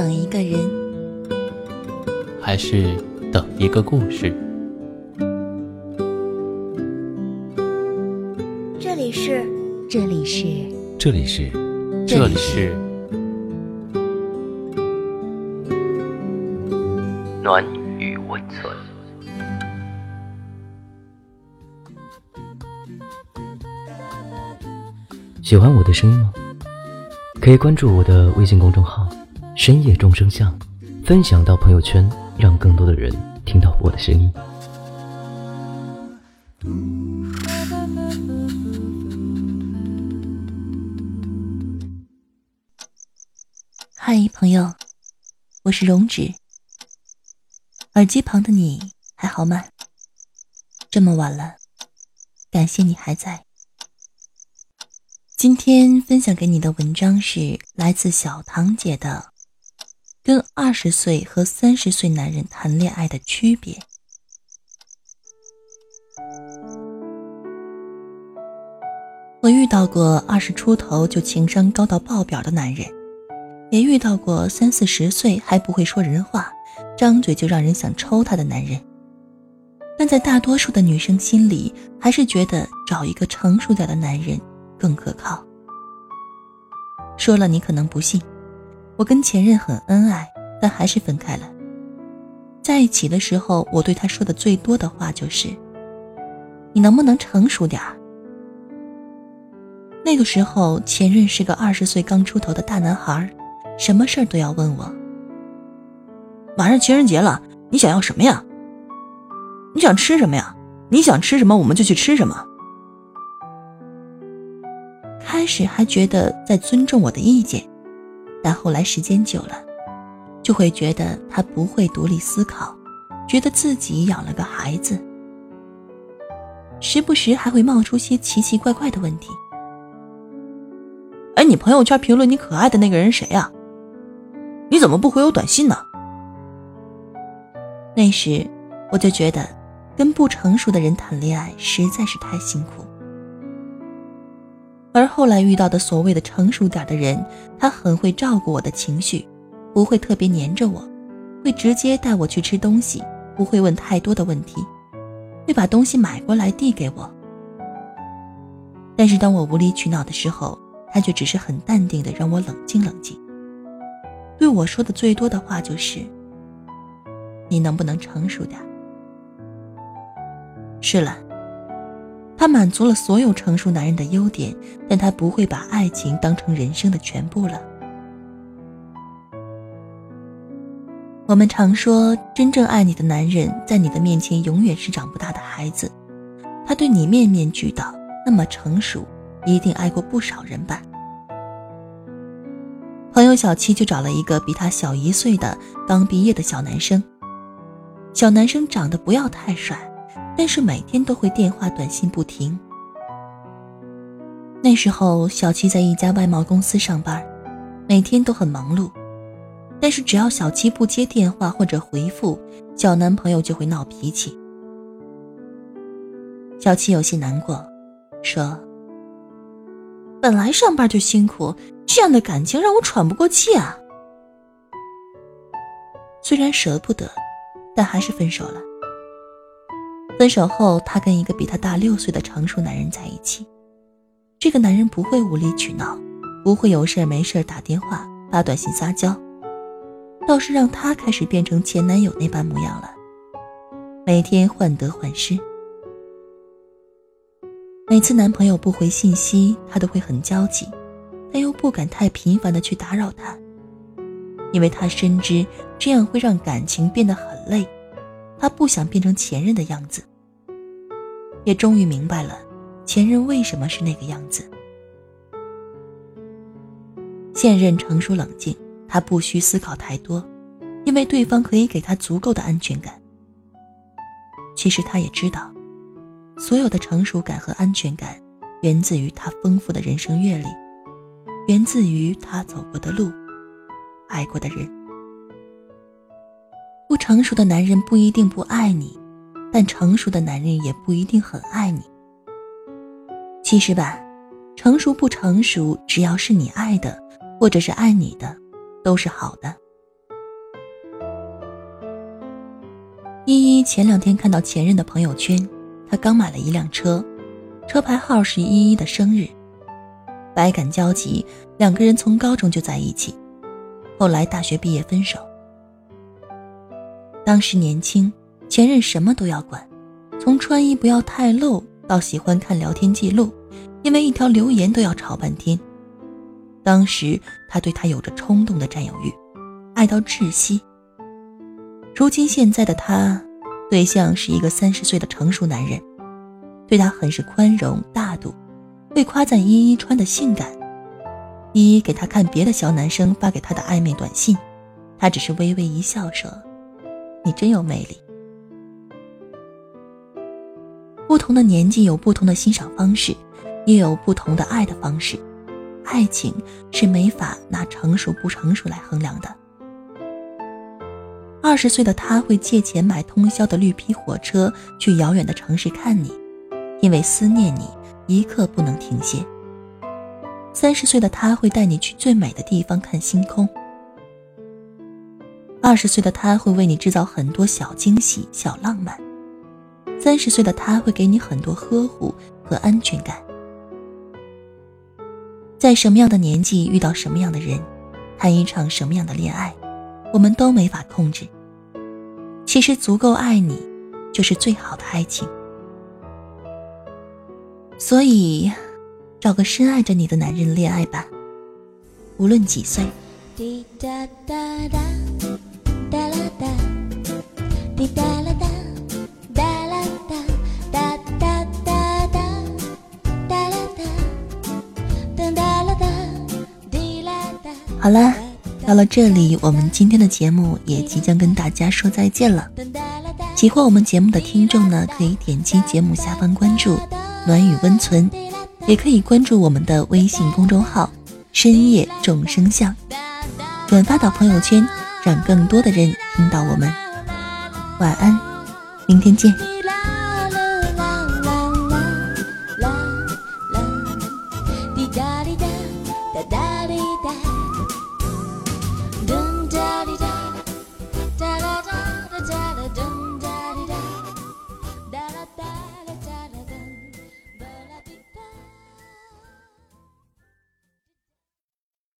等一个人，还是等一个故事？这里是，这里是，这里是，这里是暖与温存。喜欢我的声音吗？可以关注我的微信公众号“深夜众生相”，分享到朋友圈，让更多的人听到我的声音。嗨，朋友，我是荣止。耳机旁的你还好吗？这么晚了，感谢你还在。今天分享给你的文章是来自小唐姐的《跟二十岁和三十岁男人谈恋爱的区别》。我遇到过二十出头就情商高到爆表的男人，也遇到过三四十岁还不会说人话，张嘴就让人想抽他的男人。但在大多数的女生心里，还是觉得找一个成熟点的男人。更可靠。说了你可能不信，我跟前任很恩爱，但还是分开了。在一起的时候，我对他说的最多的话就是：“你能不能成熟点儿？”那个时候，前任是个二十岁刚出头的大男孩，什么事儿都要问我。马上情人节了，你想要什么呀？你想吃什么呀？你想吃什么，我们就去吃什么。开始还觉得在尊重我的意见，但后来时间久了，就会觉得他不会独立思考，觉得自己养了个孩子，时不时还会冒出些奇奇怪怪的问题。哎，你朋友圈评论你可爱的那个人谁呀？你怎么不回我短信呢？那时我就觉得，跟不成熟的人谈恋爱实在是太辛苦。而后来遇到的所谓的成熟点的人，他很会照顾我的情绪，不会特别黏着我，会直接带我去吃东西，不会问太多的问题，会把东西买过来递给我。但是当我无理取闹的时候，他却只是很淡定的让我冷静冷静。对我说的最多的话就是：“你能不能成熟点？”是了。他满足了所有成熟男人的优点，但他不会把爱情当成人生的全部了。我们常说，真正爱你的男人，在你的面前永远是长不大的孩子，他对你面面俱到，那么成熟，一定爱过不少人吧？朋友小七就找了一个比他小一岁的刚毕业的小男生，小男生长得不要太帅。但是每天都会电话短信不停。那时候，小七在一家外贸公司上班，每天都很忙碌。但是只要小七不接电话或者回复，小男朋友就会闹脾气。小七有些难过，说：“本来上班就辛苦，这样的感情让我喘不过气啊。”虽然舍不得，但还是分手了。分手后，她跟一个比她大六岁的成熟男人在一起。这个男人不会无理取闹，不会有事没事打电话、发短信撒娇，倒是让她开始变成前男友那般模样了，每天患得患失。每次男朋友不回信息，她都会很焦急，但又不敢太频繁的去打扰他，因为她深知这样会让感情变得很累，她不想变成前任的样子。也终于明白了，前任为什么是那个样子。现任成熟冷静，他不需思考太多，因为对方可以给他足够的安全感。其实他也知道，所有的成熟感和安全感，源自于他丰富的人生阅历，源自于他走过的路，爱过的人。不成熟的男人不一定不爱你。但成熟的男人也不一定很爱你。其实吧成熟不成熟只要是你爱的或者是爱你的都是好的。依依前两天看到前任的朋友圈他刚买了一辆车车牌号是依依的生日。百感交集两个人从高中就在一起后来大学毕业分手。当时年轻前任什么都要管，从穿衣不要太露到喜欢看聊天记录，因为一条留言都要吵半天。当时他对她有着冲动的占有欲，爱到窒息。如今现在的他，对象是一个三十岁的成熟男人，对他很是宽容大度，会夸赞依依穿的性感。依依给他看别的小男生发给他的暧昧短信，他只是微微一笑说：“你真有魅力。”同的年纪有不同的欣赏方式，也有不同的爱的方式。爱情是没法拿成熟不成熟来衡量的。二十岁的他会借钱买通宵的绿皮火车去遥远的城市看你，因为思念你一刻不能停歇。三十岁的他会带你去最美的地方看星空。二十岁的他会为你制造很多小惊喜、小浪漫。三十岁的他会给你很多呵护和安全感。在什么样的年纪遇到什么样的人，谈一场什么样的恋爱？我们都没法控制。其实足够爱你，就是最好的爱情。所以，找个深爱着你的男人恋爱吧，无论几岁。好了。到了这里，我们今天的节目也即将跟大家说再见了。喜欢我们节目的听众呢，可以点击节目下方关注“暖雨温存”，也可以关注我们的微信公众号“深夜众生相”，转发到朋友圈，让更多的人听到我们。晚安，明天见。